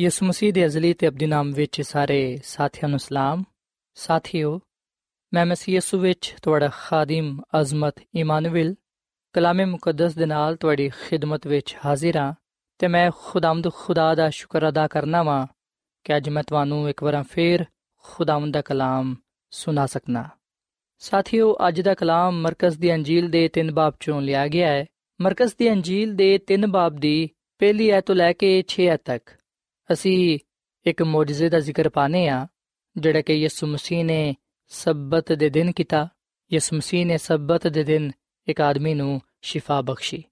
ਯਿਸੂ ਮਸੀਹ ਦੇ ਅਜ਼ਲੀ ਤੇ ਅਬਦੀ ਨਾਮ ਵਿੱਚ ਸਾਰੇ ਸਾਥੀਆਂ ਨੂੰ ਸਲਾਮ। ਸਾਥੀਓ, ਮੈਂ ਮਸੀਹ ਯਿਸੂ ਵਿੱਚ ਤੁਹਾਡਾ ਖਾਦਮ ਅਜ਼ਮਤ ਇਮਾਨੁਅਲ ਕਲਾਮੇ ਮੁਕੱਦਸ ਦੇ ਨਾਲ ਤੁਹਾਡੀ ਖਿਦਮਤ ਵਿੱਚ ਹਾਜ਼ਰ ਹਾਂ ਤੇ ਮੈਂ ਖੁਦਾਮਦ ਖੁਦਾ ਦਾ ਸ਼ੁਕਰ ਅਦਾ ਕਰਨਾ ਵਾਂ ਕਿ ਅੱਜ ਮੈਂ ਤੁਹਾਨੂੰ ਇੱਕ ਵਾਰ ਫੇਰ ਖੁਦਾਵੰਦ ਦਾ ਕਲਾਮ ਸੁਣਾ ਸਕਣਾ ਸਾਥੀਓ, ਅੱਜ ਦਾ ਕਲਾਮ ਮਰਕਜ਼ ਦੀ ਅੰਜੀਲ ਦੇ 3 ਬਾਬ ਚੋਂ ਲਿਆ ਗਿਆ ਹੈ। ਮਰਕਜ਼ ਦੀ ਅੰਜੀਲ ਦੇ 3 ਬਾਬ ਦੀ ਪਹਿਲੀ ਐਤ ਤੋਂ ਲੈ ਕੇ 6 ਐਤ ਤੱਕ ਅਸੀਂ ਇੱਕ ਮੌਜੂਜ਼ੇ ਦਾ ਜ਼ਿਕਰ ਪਾਨੇ ਆ ਜਿਹੜਾ ਕਿ ਯਿਸੂ ਮਸੀਹ ਨੇ ਸਬਤ ਦੇ ਦਿਨ ਕੀਤਾ। ਯਿਸੂ ਮਸੀਹ ਨੇ ਸਬਤ ਦੇ ਦਿਨ ਇੱਕ ਆਦਮੀ ਨੂੰ ਸ਼ਿਫਾ ਬਖਸ਼ੀ।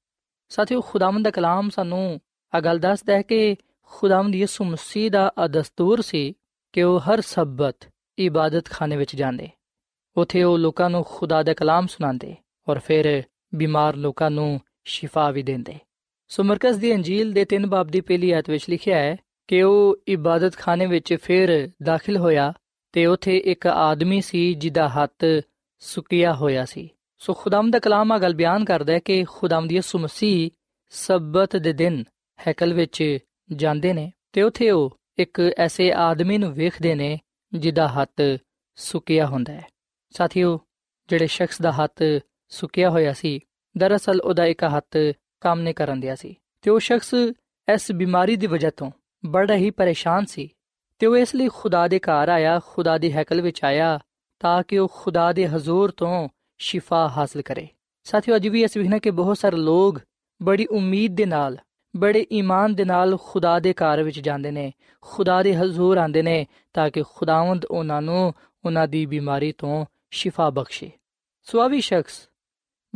ਸਾਥੀਓ, ਖੁਦਾਵੰਦ ਦਾ ਕਲਾਮ ਸਾਨੂੰ ਆ ਗੱਲ ਦੱਸਦਾ ਹੈ ਕਿ ਖੁਦਾਵੰਦ ਯਿਸੂ ਮਸੀਹ ਦਾ ਦਸਤੂਰ ਸੀ ਕਿ ਉਹ ਹਰ ਸਬਤ ਇਬਾਦਤ ਖਾਨੇ ਵਿੱਚ ਜਾਂਦੇ। ਉਥੇ ਉਹ ਲੋਕਾਂ ਨੂੰ ਖੁਦਾ ਦਾ ਕਲਾਮ ਸੁਣਾਉਂਦੇ ਔਰ ਫਿਰ ਬਿਮਾਰ ਲੋਕਾਂ ਨੂੰ ਸ਼ਿਫਾ ਵੀ ਦਿੰਦੇ। ਸੋ ਮਰਕਜ਼ ਦੀ ਅੰਜੀਲ ਦੇ 3 ਬਾਬ ਦੀ ਪਹਿਲੀ ਆਇਤ ਵਿੱਚ ਲਿਖਿਆ ਹੈ ਕਿ ਉਹ ਇਬਾਦਤ ਖਾਨੇ ਵਿੱਚ ਫਿਰ ਦਾਖਲ ਹੋਇਆ ਤੇ ਉਥੇ ਇੱਕ ਆਦਮੀ ਸੀ ਜਿਹਦਾ ਹੱਥ ਸੁੱਕਿਆ ਹੋਇਆ ਸੀ। ਸੋ ਖੁਦਾਮ ਦਾ ਕਲਾਮ ਆ ਗੱਲ ਬਿਆਨ ਕਰਦਾ ਹੈ ਕਿ ਖੁਦਾਮ ਦੀ ਯਿਸੂ ਮਸੀਹ ਸਬਤ ਦੇ ਦਿਨ ਹੈਕਲ ਵਿੱਚ ਜਾਂਦੇ ਨੇ ਤੇ ਉਥੇ ਉਹ ਇੱਕ ਐਸੇ ਆਦਮੀ ਨੂੰ ਵੇਖਦੇ ਨੇ ਜਿਹਦਾ ਹੱਥ ਸੁੱਕਿਆ ਹੁੰਦਾ ਹੈ। ਸਾਥੀਓ, ਜਿਹੜੇ ਸ਼ਖਸ ਦਾ ਹੱਥ ਸੁੱਕਿਆ ਹੋਇਆ ਸੀ, ਦਰਅਸਲ ਉਹਦਾ ਇੱਕ ਹੱਥ ਕੰਮ ਨਹੀਂ ਕਰਨ ਦਿਆ ਸੀ ਤੇ ਉਹ ਸ਼ਖਸ ਇਸ ਬਿਮਾਰੀ ਦੀ ਵਜ੍ਹਾ ਤੋਂ ਬੜਾ ਹੀ ਪਰੇਸ਼ਾਨ ਸੀ ਤੇ ਉਹ ਇਸ ਲਈ ਖੁਦਾ ਦੇ ਘਰ ਆਇਆ, ਖੁਦਾ ਦੀ ਹੈਕਲ ਵਿੱਚ ਆਇਆ ਤਾਂ ਕਿ ਉਹ ਖੁਦਾ ਦੇ ਹਜ਼ੂਰ ਤੋਂ ਸ਼ਿਫਾ ਹਾਸਲ ਕਰੇ। ਸਾਥੀਓ, ਅੱਜ ਵੀ ਅਸੀਂ ਵੇਖਣਾ ਕਿ ਬਹੁਤ ਸਾਰੇ ਲੋਕ ਬੜੀ ਉਮੀਦ ਦੇ ਨਾਲ, ਬੜੇ ਈਮਾਨ ਦੇ ਨਾਲ ਖੁਦਾ ਦੇ ਘਰ ਵਿੱਚ ਜਾਂਦੇ ਨੇ, ਖੁਦਾ ਦੇ ਹਜ਼ੂਰ ਆਉਂਦੇ ਨੇ ਤਾਂ ਕਿ ਖੁਦਾਵੰਦ ਉਹਨਾਂ ਨੂੰ ਉਹਨਾਂ ਦੀ ਬਿਮਾਰੀ ਤੋਂ ਸ਼ਿਫਾ ਬਖਸ਼ੇ। ਸੋ ਸ਼ਖਸ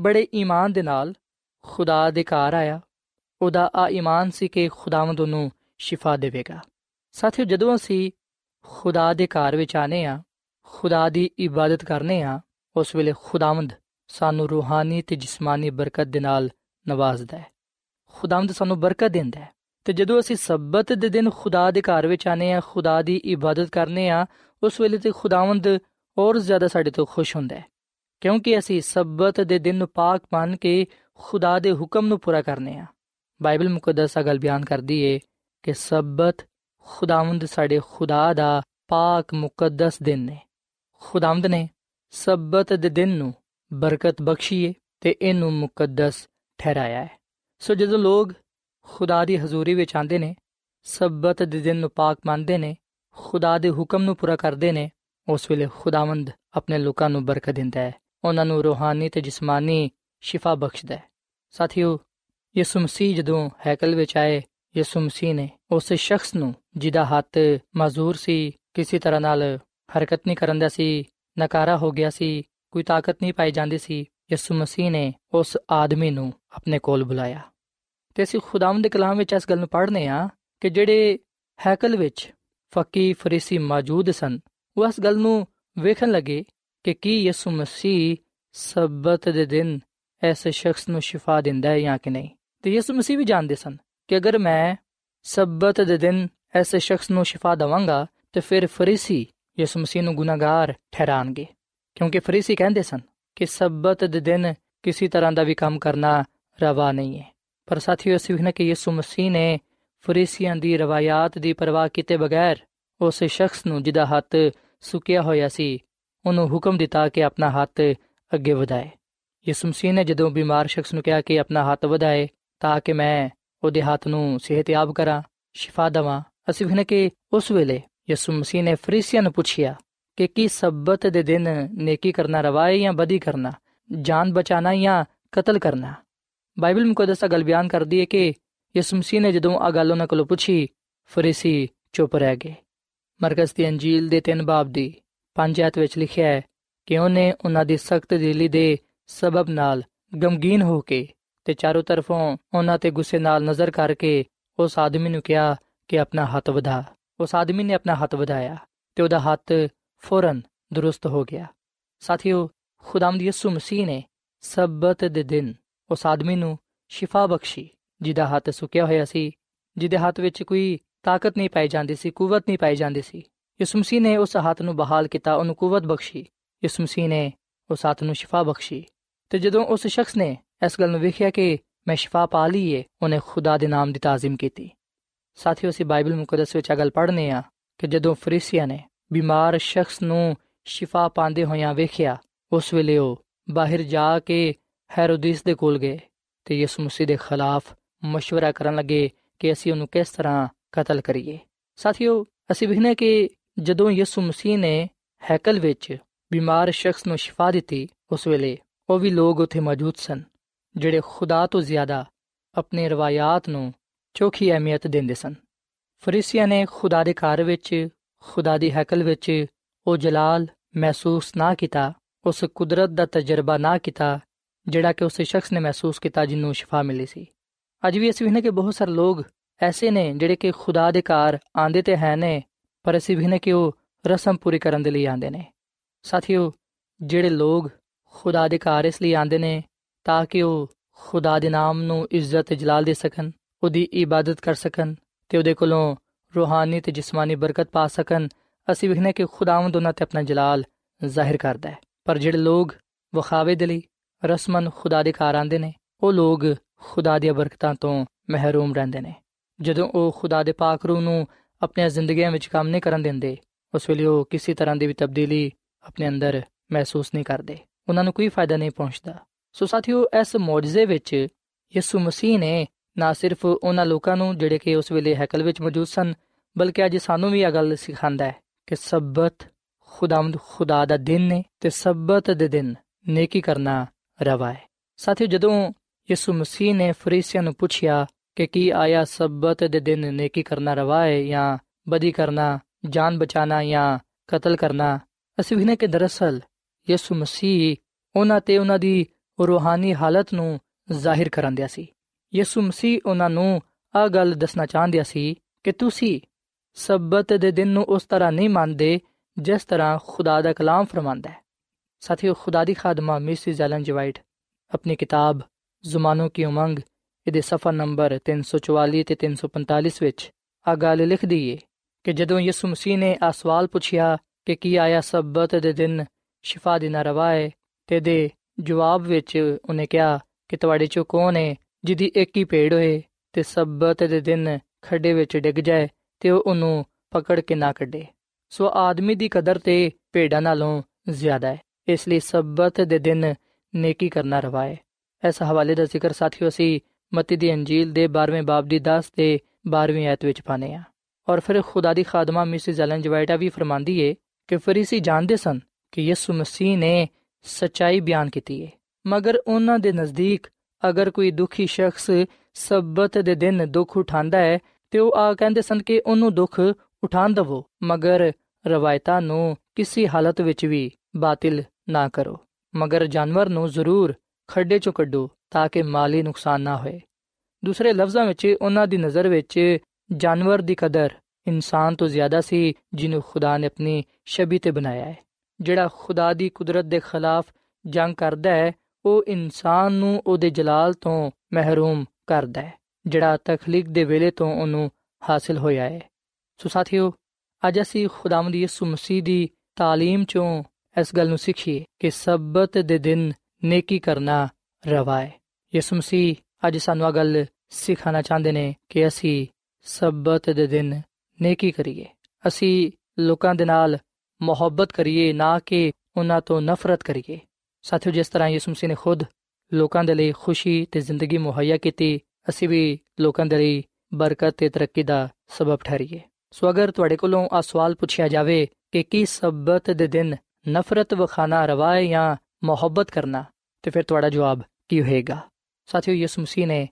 ਬੜੇ ਈਮਾਨ ਦੇ ਨਾਲ ਖੁਦਾ ਦੇ ਘਰ ਆਇਆ। ਉਹਦਾ ਆ ਈਮਾਨ ਸੀ ਕਿ ਖੁਦਾਵੰਦ ਉਹਨੂੰ ਸ਼ਿਫਾ ਦੇਵੇਗਾ। ਸਾਥੀਓ, ਜਦੋਂ ਅਸੀਂ ਖੁਦਾ ਦੇ ਘਰ ਵਿੱਚ ਆਨੇ ਆ ਖੁਦਾ ਦੀ ਇਬਾਦਤ ਕਰਨੇ ਆ ਉਸ ਵੇਲੇ ਖੁਦਾਵੰਦ ਸਾਨੂੰ ਰੂਹਾਨੀ ਤੇ ਜਿਸਮਾਨੀ ਬਰਕਤ ਦੇ ਨਾਲ ਨਵਾਜ਼ਦਾ ਹੈ। ਖੁਦਾਵੰਦ ਸਾਨੂੰ ਬਰਕਤ ਦਿੰਦਾ ਹੈ। ਤੇ ਜਦੋਂ ਅਸੀਂ ਸਬਤ ਦੇ ਦਿਨ ਖੁਦਾ ਦੇ ਘਰ ਵਿੱਚ ਆਨੇ ਆ ਖੁਦਾ ਦੀ ਇਬਾਦਤ ਕਰਨੇ ਆ ਉਸ ਵੇਲੇ ਤੇ ਖੁਦਾਵੰਦ ਹੋਰ ਜ਼ਿਆਦਾ ਸਾਡੇ ਤੋਂ ਖੁਸ਼ ਹੁੰਦਾ ਹੈ। ਕਿਉਂਕਿ ਅਸੀਂ ਸਬਤ ਦੇ ਦਿਨ ਨੂੰ ਪਾਕ ਮੰਨ ਕੇ ਖੁਦਾ ਦੇ ਹੁਕਮ ਨੂੰ ਪੂਰਾ ਕਰਨੇ ਆ ਬਾਈਬਲ ਮੁਕੱਦਸ ਗੱਲ ਬਿਆਨ ਕਰਦੀ ਏ ਕਿ ਸਬਤ ਖੁਦਾਵੰਦ ਸਾਡੇ ਖੁਦਾ ਦਾ ਪਾਕ ਮੁਕੱਦਸ ਦਿਨ ਨੇ। ਖੁਦਾਵੰਦ ਨੇ ਸਬਤ ਦੇ ਦਿਨ ਨੂੰ ਬਰਕਤ ਬਖਸ਼ੀਏ ਤੇ ਇਹਨੂੰ ਮੁਕੱਦਸ ਠਹਿਰਾਇਆ ਹੈ। ਸੋ ਜਦੋਂ ਲੋਕ ਖੁਦਾ ਦੀ ਹਜ਼ੂਰੀ ਵਿੱਚ ਆਉਂਦੇ ਨੇ, ਸਬਤ ਦੇ ਦਿਨ ਨੂੰ ਪਾਕ ਮੰਨਦੇ ਨੇ, ਖੁਦਾ ਦੇ ਹੁਕਮ ਨੂੰ ਪੂਰਾ ਕਰਦੇ ਨੇ, ਉਸ ਵੇਲੇ ਖੁਦਾਵੰਦ ਆਪਣੇ ਲੋਕਾਂ ਨੂੰ ਬਰਕਤ ਦਿੰਦਾ ਹੈ। ਉਹਨਾਂ ਨੂੰ ਰੂਹਾਨੀ ਤੇ ਜਿਸਮਾਨੀ ਸ਼ਿਫਾ ਬਖਸ਼ਦਾ ਹੈ। ਸਾਥੀਓ, ਯਿਸੂ ਮਸੀਹ ਜਦੋਂ ਹੈਕਲ ਵਿੱਚ ਆਏ ਯਿਸੂ ਮਸੀਹ ਨੇ ਉਸ ਸ਼ਖਸ ਨੂੰ, ਜਿਹਦਾ ਹੱਥ ਮਜ਼ਦੂਰ ਸੀ, ਕਿਸੇ ਤਰ੍ਹਾਂ ਨਾਲ ਹਰਕਤ ਨਹੀਂ ਕਰਨ ਦਾ ਸੀ, ਨਕਾਰਾ ਹੋ ਗਿਆ ਸੀ, ਕੋਈ ਤਾਕਤ ਨਹੀਂ ਪਾਈ ਜਾਂਦੀ ਸੀ, ਯਿਸੂ ਮਸੀਹ ਨੇ ਉਸ ਆਦਮੀ ਨੂੰ ਆਪਣੇ ਕੋਲ ਬੁਲਾਇਆ। ਤੇ ਅਸੀਂ ਖੁਦਾਵੰਦ ਦੇ ਕਲਾਮ ਵਿੱਚ ਇਸ ਗੱਲ ਨੂੰ ਪੜ੍ਹਨੇ ਆ ਕਿ ਜਿਹੜੇ ਹੈਕਲ ਵਿੱਚ ਫਕੀ ਫਰੀਸੀ ਮੌਜੂਦ ਸਨ, ਉਹ ਇਸ ਗੱਲ ਨੂੰ ਵੇਖਣ ਲੱਗੇ ਕਿ ਕੀ ਯਿਸੂ ਮਸੀਹ ਸਬਤ ਦੇ ਦਿਨ ਐਸੇ ਸ਼ਖਸ ਨੂੰ ਸ਼ਿਫਾ ਦਿੰਦਾ ਹੈ ਜਾਂ ਕਿ ਨਹੀਂ। ਤੇ ਯਿਸੂ ਮਸੀਹ ਵੀ ਜਾਣਦੇ ਸਨ ਕਿ ਅਗਰ ਮੈਂ ਸਬਤ ਦੇ ਦਿਨ ਐਸੇ ਸ਼ਖਸ ਨੂੰ ਸ਼ਿਫਾ ਦਵਾਂਗਾ, ਤੇ ਫਿਰ ਫਰੀਸੀ ਯਿਸੂ ਮਸੀਹ ਨੂੰ ਗੁਨਾਹਗਾਰ ਠਹਿਰਾਣਗੇ। ਕਿਉਂਕਿ ਫਰੀਸੀ ਕਹਿੰਦੇ ਸਨ ਕਿ ਸਬਤ ਦੇ ਦਿਨ ਕਿਸੇ ਤਰ੍ਹਾਂ ਦਾ ਵੀ ਕੰਮ ਕਰਨਾ ਰਵਾ ਨਹੀਂ ਹੈ। ਪਰ ਸਾਥੀਓ, ਅਸੀਂ ਵੇਖਣਾ ਕਿ ਯਿਸੂ ਮਸੀਹ ਨੇ ਫਰੀਸੀਆਂ ਦੀ ਰਵਾਇਤ ਦੀ ਪਰਵਾਹ ਕੀਤੇ ਬਗੈਰ ਉਸ ਸ਼ਖਸ ਨੂੰ ਜਿਹਦਾ ਹੱਥ ਸੁੱਕਿਆ ਹੋਇਆ ਸੀ, ਉਹਨੂੰ ਹੁਕਮ ਦਿੱਤਾ ਕਿ ਆਪਣਾ ਹੱਥ ਅੱਗੇ ਵਧਾਏ। ਯਿਸੂ ਮਸੀਹ ਨੇ ਜਦੋਂ ਬਿਮਾਰ ਸ਼ਖਸ ਨੂੰ ਕਿਹਾ ਕਿ ਆਪਣਾ ਹੱਥ ਵਧਾਏ ਤਾਂ ਕਿ ਮੈਂ ਉਹਦੇ ਹੱਥ ਨੂੰ ਸਿਹਤਯਾਬ ਕਰਾਂ, ਸ਼ਿਫਾ ਦਵਾਂ। ਅਸੀਂ ਵੇਖਨੇ ਕਿ ਉਸ ਵੇਲੇ ਯਿਸੂ ਮਸੀਹ ਨੇ ਫਰੀਸੀਆਂ ਨੂੰ ਪੁੱਛਿਆ ਕਿ ਕੀ ਸਬਤ ਦੇ ਦਿਨ ਨੇਕੀ ਕਰਨਾ ਰਵਾ ਹੈ ਜਾਂ ਬਦੀ ਕਰਨਾ, ਜਾਨ ਬਚਾਣਾ ਜਾਂ ਕਤਲ ਕਰਨਾ? ਬਾਈਬਲ ਮੁਕੱਦਸ ਗੱਲ ਬਿਆਨ ਕਰਦੀ ਹੈ ਕਿ ਯਿਸੂ ਮਸੀਹ ਨੇ ਜਦੋਂ ਆ ਗੱਲ ਉਹਨਾਂ ਕੋਲੋਂ ਪੁੱਛੀ, ਫਰੀਸੀ ਚੁੱਪ ਰਹਿ ਗਏ। ਮਰਕਸ ਦੀ ਅੰਜੀਲ ਦੇ 3 ਬਾਬ ਦੀ 5 ਆਇਤ ਵਿੱਚ ਲਿਖਿਆ ਹੈ ਕਿ ਉਹਨੇ ਉਹਨਾਂ ਦੀ ਸਖਤ ਦਿਲੀ ਦੇ ਸਬਬ ਨਾਲ ਗਮਗੀਨ ਹੋ ਕੇ ਤੇ ਚਾਰੋਂ ਤਰਫੋਂ ਉਹਨਾਂ ਤੇ ਗੁੱਸੇ ਨਾਲ ਨਜ਼ਰ ਕਰਕੇ ਉਸ ਆਦਮੀ ਨੂੰ ਕਿਹਾ ਕਿ ਆਪਣਾ ਹੱਥ ਵਧਾ। ਉਸ ਆਦਮੀ ਨੇ ਆਪਣਾ ਹੱਥ ਵਧਾਇਆ ਤੇ ਉਹਦਾ ਹੱਥ ਫੌਰਨ ਦਰੁਸਤ ਹੋ ਗਿਆ। ਸਾਥੀਓ ਖੁਦਾਮਦ ਯਿਸੂ ਮਸੀਹ ਨੇ ਸਬਤ ਦੇ ਦਿਨ ਉਸ ਆਦਮੀ ਨੂੰ ਸ਼ਿਫਾ ਬਖਸ਼ੀ, ਜਿਹਦਾ ਹੱਥ ਸੁੱਕਿਆ ਹੋਇਆ ਸੀ, ਜਿਹਦੇ ਹੱਥ ਵਿੱਚ ਕੋਈ ਤਾਕਤ ਨਹੀਂ ਪਾਈ ਜਾਂਦੀ ਸੀ, ਕੂਵਤ ਨਹੀਂ ਪਾਈ ਜਾਂਦੀ ਸੀ। ਯਿਸੂ ਮਸੀਹ ਨੇ ਉਸ ਹੱਥ ਨੂੰ ਬਹਾਲ ਕੀਤਾ, ਉਹਨੂੰ ਕੂਵਤ ਬਖਸ਼ੀ। ਯਿਸੂ ਮਸੀਹ ਨੇ ਉਸ ਹੱਥ ਨੂੰ ਸ਼ਿਫਾ ਬਖਸ਼ੀ। ਤੇ ਜਦੋਂ ਉਸ ਸ਼ਖਸ ਨੇ ਇਸ ਗੱਲ ਨੂੰ ਵੇਖਿਆ ਕਿ ਮੈਂ ਸ਼ਿਫਾ ਪਾ ਲਈ ਏ ਉਹਨੇ ਖੁਦਾ ਦੇ ਨਾਮ ਦੀ ਤਾਜ਼ੀਮ ਕੀਤੀ ਸਾਥੀਓ ਅਸੀਂ ਬਾਈਬਲ ਮੁਕੱਦਸ ਵਿੱਚ ਇਹ ਗੱਲ ਪੜ੍ਹਨੇ ਆ ਕਿ ਜਦੋਂ ਫਰੀਸੀਆਂ ਨੇ ਬਿਮਾਰ ਸ਼ਖਸ ਨੂੰ ਸ਼ਿਫਾ ਪਾਉਂਦੇ ਹੋਇਆਂ ਵੇਖਿਆ ਉਸ ਵੇਲੇ ਉਹ ਬਾਹਰ ਜਾ ਕੇ ਹੈਰੋਦਿਸ ਦੇ ਕੋਲ ਗਏ ਤੇ ਯਿਸੂ ਮਸੀਹ ਦੇ ਖਿਲਾਫ مشورہ ਕਰਨ ਲੱਗੇ ਕਿ ਅਸੀਂ ਉਹਨੂੰ ਕਿਸ ਤਰ੍ਹਾਂ ਕਤਲ ਕਰੀਏ ਸਾਥੀਓ ਅਸੀਂ ਵੇਖਨੇ ਕਿ ਜਦੋਂ ਯਿਸੂ ਮਸੀਹ ਨੇ ਹੈਕਲ ਵਿੱਚ ਬਿਮਾਰ ਸ਼ਖਸ ਨੂੰ ਸ਼ਿਫਾ ਦਿੱਤੀ ਉਸ ਵੇਲੇ ਉਹ ਵੀ ਲੋਕ ਉੱਥੇ ਮੌਜੂਦ ਸਨ, ਜਿਹੜੇ ਖੁਦਾ ਤੋਂ ਜ਼ਿਆਦਾ ਆਪਣੇ ਰਵਾਇਤ ਨੂੰ ਚੋਖੀ ਅਹਿਮੀਅਤ ਦਿੰਦੇ ਸਨ। ਫਰੀਸੀਆਂ ਨੇ ਖੁਦਾ ਦੇ ਘਰ ਵਿੱਚ, ਖੁਦਾ ਦੀ ਹੈਕਲ ਵਿੱਚ ਉਹ ਜਲਾਲ ਮਹਿਸੂਸ ਨਾ ਕੀਤਾ, ਉਸ ਕੁਦਰਤ ਦਾ ਤਜਰਬਾ ਨਾ ਕੀਤਾ, ਜਿਹੜਾ ਕਿ ਉਸ ਸ਼ਖਸ ਨੇ ਮਹਿਸੂਸ ਕੀਤਾ ਜਿੰਨੂੰ ਸ਼ਿਫਾ ਮਿਲੀ ਸੀ। ਅੱਜ ਵੀ ਅਸੀਂ ਵੇਖਨੇ ਕਿ ਬਹੁਤ ਸਾਰੇ ਲੋਕ ਐਸੇ ਨੇ ਜਿਹੜੇ ਕਿ ਖੁਦਾ ਦੇ ਘਰ ਆਂਦੇ ਤੇ ਹੈ ਨੇ, ਪਰ ਅਸੀਂ ਵੇਖਨੇ ਕਿ ਉਹ ਰਸਮ ਪੂਰੀ ਕਰਨ ਦੇ ਲਈ ਆਂਦੇ ਨੇ। ਸਾਥੀਓ, ਜਿਹੜੇ ਲੋਕ ਖੁਦਾ ਦੇ ਘਰ ਇਸ ਲਈ ਆਂਦੇ ਨੇ ਤਾਂ ਕਿ ਉਹ ਖੁਦਾ ਦੇ ਨਾਮ ਨੂੰ ਇੱਜ਼ਤ ਤੇ ਜਲਾਲ ਦੇ ਸਕਣ, ਉਹਦੀ ਇਬਾਦਤ ਕਰ ਸਕਣ ਤੇ ਉਹਦੇ ਕੋਲੋਂ ਰੂਹਾਨੀ ਤੇ ਜਿਸਮਾਨੀ ਬਰਕਤ ਪਾ ਸਕਣ। ਅਸੀਂ ਵੇਖਨੇ ਕਿ ਖੁਦਾਵੰਦ ਉਹਨਾਂ ਤੇ ਆਪਣਾ ਜਲਾਲ ਜ਼ਾਹਿਰ ਕਰਦਾ ਹੈ। ਪਰ ਜਿਹੜੇ ਲੋਕ ਵਖਾਵੇ ਦੇ ਲਈ ਰਸਮਨ ਖੁਦਾ ਦੇ ਘਰ ਆਂਦੇ ਨੇ, ਉਹ ਲੋਕ ਖੁਦਾ ਦੀਆਂ ਬਰਕਤਾਂ ਤੋਂ ਮਹਿਰੂਮ ਰਹਿੰਦੇ ਨੇ। ਜਦੋਂ ਉਹ ਖੁਦਾ ਦੇ ਪਾਕ ਰੂਹ ਨੂੰ ਆਪਣੀਆਂ ਜ਼ਿੰਦਗੀਆਂ ਵਿੱਚ ਕੰਮ ਨਹੀਂ ਕਰਨ ਦਿੰਦੇ, ਉਸ ਵੇਲੇ ਉਹ ਕਿਸੇ ਤਰ੍ਹਾਂ ਦੀ ਵੀ ਤਬਦੀਲੀ ਆਪਣੇ ਅੰਦਰ ਮਹਿਸੂਸ ਨਹੀਂ ਕਰਦੇ। ਉਹਨਾਂ ਨੂੰ ਕੋਈ ਫਾਇਦਾ ਨਹੀਂ ਪਹੁੰਚਦਾ। ਸੋ ਸਾਥੀਓ, ਇਸ ਮੌਜਜ਼ੇ ਵਿੱਚ ਯਿਸੂ ਮਸੀਹ ਨੇ ਨਾ ਸਿਰਫ ਉਹਨਾਂ ਲੋਕਾਂ ਨੂੰ ਜਿਹੜੇ ਕਿ ਉਸ ਵੇਲੇ ਹੈਕਲ ਵਿੱਚ ਮੌਜੂਦ ਸਨ, ਬਲਕਿ ਅੱਜ ਸਾਨੂੰ ਵੀ ਇਹ ਗੱਲ ਸਿਖਾਉਂਦਾ ਹੈ ਕਿ ਸਬਤ ਖੁਦਾਵੰਦ ਖੁਦਾ ਦਾ ਦਿਨ ਨੇ ਤੇ ਸਬਤ ਦੇ ਦਿਨ ਨੇਕੀ ਕਰਨਾ ਰਵਾ ਹੈ। ਸਾਥੀਓ, ਜਦੋਂ ਯਿਸੂ ਮਸੀਹ ਨੇ ਫਰੀਸੀਆਂ ਨੂੰ ਪੁੱਛਿਆ ਕਿ ਕੀ ਆਇਆ ਸਬਤ ਦੇ ਦਿਨ ਨੇਕੀ ਕਰਨਾ ਰਵਾ ਹੈ ਜਾਂ ਬਦੀ ਕਰਨਾ, ਜਾਨ ਬਚਾਣਾ ਜਾਂ ਕਤਲ ਕਰਨਾ, ਅਸੀਂ ਵੀ ਨੇ ਕਿ ਦਰਅਸਲ ਯਿਸੂ ਮਸੀਹ ਉਹਨਾਂ ਤੇ ਉਹਨਾਂ ਦੀ ਰੂਹਾਨੀ ਹਾਲਤ ਨੂੰ ਜ਼ਾਹਿਰ ਕਰਨ ਦਿਆ ਸੀ। ਯਿਸੂ ਮਸੀਹ ਉਹਨਾਂ ਨੂੰ ਆ ਗੱਲ ਦੱਸਣਾ ਚਾਹੁੰਦਿਆ ਸੀ ਕਿ ਤੁਸੀਂ ਸਬਤ ਦੇ ਦਿਨ ਨੂੰ ਉਸ ਤਰ੍ਹਾਂ ਨਹੀਂ ਮੰਨਦੇ ਜਿਸ ਤਰ੍ਹਾਂ ਖੁਦਾ ਦਾ ਕਲਾਮ ਫਰਮਾਂਦਾ ਹੈ। ਸਾਥੀਓ, ਖੁਦਾ ਦੀ ਖਾਦਮਾ ਮਿਸਿਸ ਐਲਨ ਜਵਾਈਟ ਆਪਣੀ ਕਿਤਾਬ ਜ਼ਮਾਨੋ ਕੀ ਉਮੰਗ ਇਹਦੇ ਸਫਾ ਨੰਬਰ 344 ਤੇ 345 ਵਿੱਚ ਆ ਗੱਲ ਲਿਖਦੀ ਏ ਕਿ ਜਦੋਂ ਯਿਸੂ ਮਸੀਹ ਨੇ ਆ ਸਵਾਲ ਪੁੱਛਿਆ ਕਿ ਕੀ ਆਇਆ ਸਬਤ ਦੇ ਦਿਨ ਸ਼ਿਫਾ ਦੇਣਾ ਰਵਾ ਹੈ ਤੇ ਦੇ ਜਵਾਬ ਵਿੱਚ ਉਹਨੇ ਕਿਹਾ ਕਿ ਤੁਹਾਡੇ ਚੋਂ ਕੌਣ ਹੈ ਜਿਹਦੀ ਇੱਕ ਹੀ ਭੇਡ ਹੋਏ ਤੇ ਸਬਤ ਦੇ ਦਿਨ ਖੱਡੇ ਵਿੱਚ ਡਿੱਗ ਜਾਏ ਤੇ ਉਹ ਉਹਨੂੰ ਪਕੜ ਕੇ ਨਾ ਕੱਢੇ। ਸੋ ਆਦਮੀ ਦੀ ਕਦਰ ਤੇ ਭੇਡਾਂ ਨਾਲੋਂ ਜ਼ਿਆਦਾ ਹੈ। ਇਸ ਲਈ ਸਬਤ ਦੇ ਦਿਨ ਨੇਕੀ ਕਰਨਾ ਰਵਾ ਹੈ ਇਸ ਹਵਾਲੇ ਦਾ ਜ਼ਿਕਰ ਸਾਥੀਓ ਅਸੀਂ ਮਤੀ ਦੀ ਅੰਜੀਲ ਦੇ 12ਵੇਂ ਬਾਬ ਦੀ 10 ਤੇ 12ਵੀਂ ਆਇਤ ਵਿੱਚ ਪਾਨੇ ਆ ਔਰ ਫਿਰ ਖੁਦਾ ਦੀ ਖਾਦਮਾ ਮਿਸਿਸ ਐਲਨ ਜਵਾਈਟਾ ਵੀ ਫਰਮਾਂਦੀ ਏ ਕਿ ਫਰੀਸੀ ਜਾਣਦੇ ਸਨ ਕਿ ਯਿਸੂ ਮਸੀਹ ਨੇ ਸਚਾਈ ਬਿਆਨ ਕੀਤੀ ਏ। ਮਗਰ ਉਹਨਾਂ ਦੇ ਨਜ਼ਦੀਕ ਅਗਰ ਕੋਈ ਦੁਖੀ ਸ਼ਖਸ ਸਬਤ ਦੇ ਦਿਨ ਦੁੱਖ ਉਠਾਉਂਦਾ ਹੈ, ਤੇ ਉਹ ਆ ਕਹਿੰਦੇ ਸਨ ਕਿ ਉਹਨੂੰ ਦੁੱਖ ਉਠਾਣ ਦਵੋ, ਮਗਰ ਰਵਾਇਤਾਂ ਨੂੰ ਕਿਸੇ ਹਾਲਤ ਵਿੱਚ ਵੀ ਬਾਤਿਲ ਨਾ ਕਰੋ। ਮਗਰ ਜਾਨਵਰ ਨੂੰ ਜ਼ਰੂਰ ਖੱਡੇ ਚੋਂ ਕੱਢੋ ਤਾਂ ਕਿ ਮਾਲੀ ਨੁਕਸਾਨ ਨਾ ਹੋਏ। ਦੂਸਰੇ ਲਫ਼ਜ਼ਾਂ ਵਿੱਚ ਉਹਨਾਂ ਦੀ ਨਜ਼ਰ ਵਿੱਚ ਜਾਨਵਰ ਦੀ ਕਦਰ ਇਨਸਾਨ ਤੋਂ ਜ਼ਿਆਦਾ ਸੀ, ਜਿਹਨੂੰ ਖੁਦਾ ਨੇ ਆਪਣੀ ਸ਼ਬੀ ਤੇ ਬਣਾਇਆ ਹੈ। ਜਿਹੜਾ ਖੁਦਾ ਦੀ ਕੁਦਰਤ ਦੇ ਖਿਲਾਫ ਜੰਗ ਕਰਦਾ ਹੈ ਉਹ ਇਨਸਾਨ ਨੂੰ ਉਹਦੇ ਜਲਾਲ ਤੋਂ ਮਹਿਰੂਮ ਕਰਦਾ ਹੈ ਜਿਹੜਾ ਤਖਲੀਕ ਦੇ ਵੇਲੇ ਤੋਂ ਉਹਨੂੰ ਹਾਸਲ ਹੋਇਆ ਹੈ ਸੋ ਸਾਥੀਓ ਅੱਜ ਅਸੀਂ ਖੁਦਾਵੰਦ ਯਿਸੂ ਮਸੀਹ ਦੀ تعلیم ਚੋਂ ਇਸ ਗੱਲ ਨੂੰ ਸਿੱਖੀਏ ਕਿ ਸਬਤ ਦੇ ਦਿਨ ਨੇਕੀ ਕਰਨਾ ਰਵਾ ਹੈ ਯਿਸੂ ਮਸੀਹ ਅੱਜ ਸਾਨੂੰ ਇਹ ਗੱਲ ਸਿਖਾਣਾ ਚਾਹੁੰਦੇ ਨੇ ਕਿ ਅਸੀਂ ਸਬਤ ਦੇ ਦਿਨ ਨੇਕੀ ਕਰੀਏ ਅਸੀਂ ਲੋਕਾਂ ਦੇ ਨਾਲ ਮੁਹੱਬਤ ਕਰੀਏ, ਨਾ ਕਿ ਉਹਨਾਂ ਤੋਂ ਨਫ਼ਰਤ ਕਰੀਏ। ਸਾਥੀਓ, ਜਿਸ ਤਰ੍ਹਾਂ ਯਿਸੂ ਮਸੀਹ ਨੇ ਖੁਦ ਲੋਕਾਂ ਦੇ ਲਈ ਖੁਸ਼ੀ ਤੇ ਜ਼ਿੰਦਗੀ ਮੁਹੱਈਆ ਕੀਤੀ, ਅਸੀਂ ਵੀ ਲੋਕਾਂ ਦੇ ਲਈ ਬਰਕਤ ਤੇ ਤਰੱਕੀ ਦਾ ਸਬਬ ਠਹਿਰੀਏ। ਸੋ ਅਗਰ ਤੁਹਾਡੇ ਕੋਲੋਂ ਆ ਸਵਾਲ ਪੁੱਛਿਆ ਜਾਵੇ ਕਿ ਕੀ ਸਬਤ ਦੇ ਦਿਨ ਨਫ਼ਰਤ ਵਖਾਨਾ ਰਵਾਏ ਜਾਂ ਮੁਹੱਬਤ ਕਰਨਾ, ਤੇ ਫਿਰ ਤੁਹਾਡਾ ਜਵਾਬ ਕੀ ਹੋਏਗਾ? ਸਾਥੀਓ, ਯਿਸੂ ਮਸੀਹ ਨੇ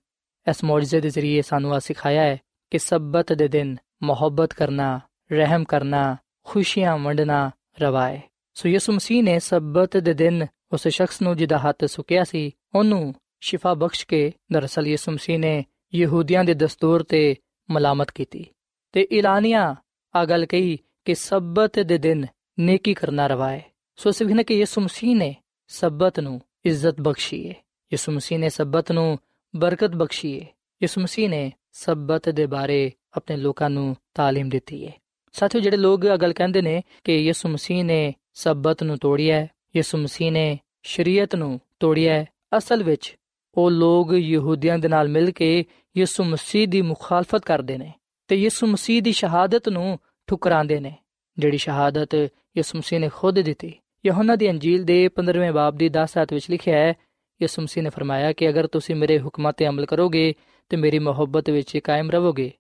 ਇਸ ਮੌਜੂਜ਼ੇ ਦੇ ਜ਼ਰੀਏ ਸਾਨੂੰ ਆ ਸਿਖਾਇਆ ਹੈ ਕਿ ਸਬਤ ਦੇ ਦਿਨ ਮੁਹੱਬਤ ਕਰਨਾ, ਰਹਿਮ ਕਰਨਾ ਖੁਸ਼ੀਆਂ ਵੰਡਣਾ ਰਵਾਏ ਸੋ ਯਿਸੂ ਮਸੀਹ ਨੇ ਸਬਤ ਦੇ ਦਿਨ ਉਸ ਸ਼ਖਸ ਨੂੰ ਜਿਹਦਾ ਹੱਥ ਸੁੱਕਿਆ ਸੀ ਉਹਨੂੰ ਸ਼ਿਫਾ ਬਖਸ਼ ਕੇ ਦਰਅਸਲ ਯਿਸੂ ਮਸੀਹ ਨੇ ਯਹੂਦੀਆਂ ਦੇ ਦਸਤੂਰ ਤੇ ਮਲਾਮਤ ਕੀਤੀ ਤੇ ਇਲਾਨੀਆਂ ਆ ਗੱਲ ਕਹੀ ਕਿ ਸਬਤ ਦੇ ਦਿਨ ਨੇਕੀ ਕਰਨਾ ਰਵਾਏ ਸੋ ਸਿਵਹਨ ਕਿ ਯਿਸੂ ਮਸੀਹ ਨੇ ਸਬਤ ਨੂੰ ਇੱਜ਼ਤ ਬਖਸ਼ੀ ਹੈ ਯਿਸੂ ਮਸੀਹ ਨੇ ਸਬਤ ਨੂੰ ਬਰਕਤ ਬਖਸ਼ੀ ਹੈ ਯਿਸੂ ਮਸੀਹ ਨੇ ਸਬਤ ਦੇ ਬਾਰੇ ਆਪਣੇ ਲੋਕਾਂ ਨੂੰ تعلیم ਦਿੱਤੀ ਹੈ ਸਾਥੀਓ, ਜਿਹੜੇ ਲੋਕ ਇਹ ਗੱਲ ਕਹਿੰਦੇ ਨੇ ਕਿ ਯਿਸੂ ਮਸੀਹ ਨੇ ਸਬਤ ਨੂੰ ਤੋੜਿਆ ਹੈ, ਯਿਸੂ ਮਸੀਹ ਨੇ ਸ਼ਰੀਅਤ ਨੂੰ ਤੋੜਿਆ ਹੈ, ਅਸਲ ਵਿੱਚ ਉਹ ਲੋਕ ਯਹੂਦੀਆਂ ਦੇ ਨਾਲ ਮਿਲ ਕੇ ਯਿਸੂ ਮਸੀਹ ਦੀ ਮੁਖਾਲਫਤ ਕਰਦੇ ਨੇ ਤੇ ਯਿਸੂ ਮਸੀਹ ਦੀ ਸ਼ਹਾਦਤ ਨੂੰ ਠੁਕਰਾਉਂਦੇ ਨੇ। ਜਿਹੜੀ ਸ਼ਹਾਦਤ ਯਿਸੂ ਮਸੀਹ ਨੇ ਖੁਦ ਦਿੱਤੀ। ਯਹੋਨਾ ਦੀ ਅੰਜੀਲ ਦੇ 15ਵੇਂ ਬਾਬ ਦੀ 10 ਆਇਤ ਵਿੱਚ ਲਿਖਿਆ ਹੈ, ਯਿਸੂ ਮਸੀਹ ਨੇ ਫਰਮਾਇਆ ਕਿ ਅਗਰ ਤੁਸੀਂ ਮੇਰੇ ਹੁਕਮਾਂ ਤੇ ਅਮਲ ਕਰੋਗੇ ਤੇ ਮੇਰੀ ਮੁਹੱਬਤ ਵਿੱਚ ਕਾਇਮ ਰਹੋਗੇ।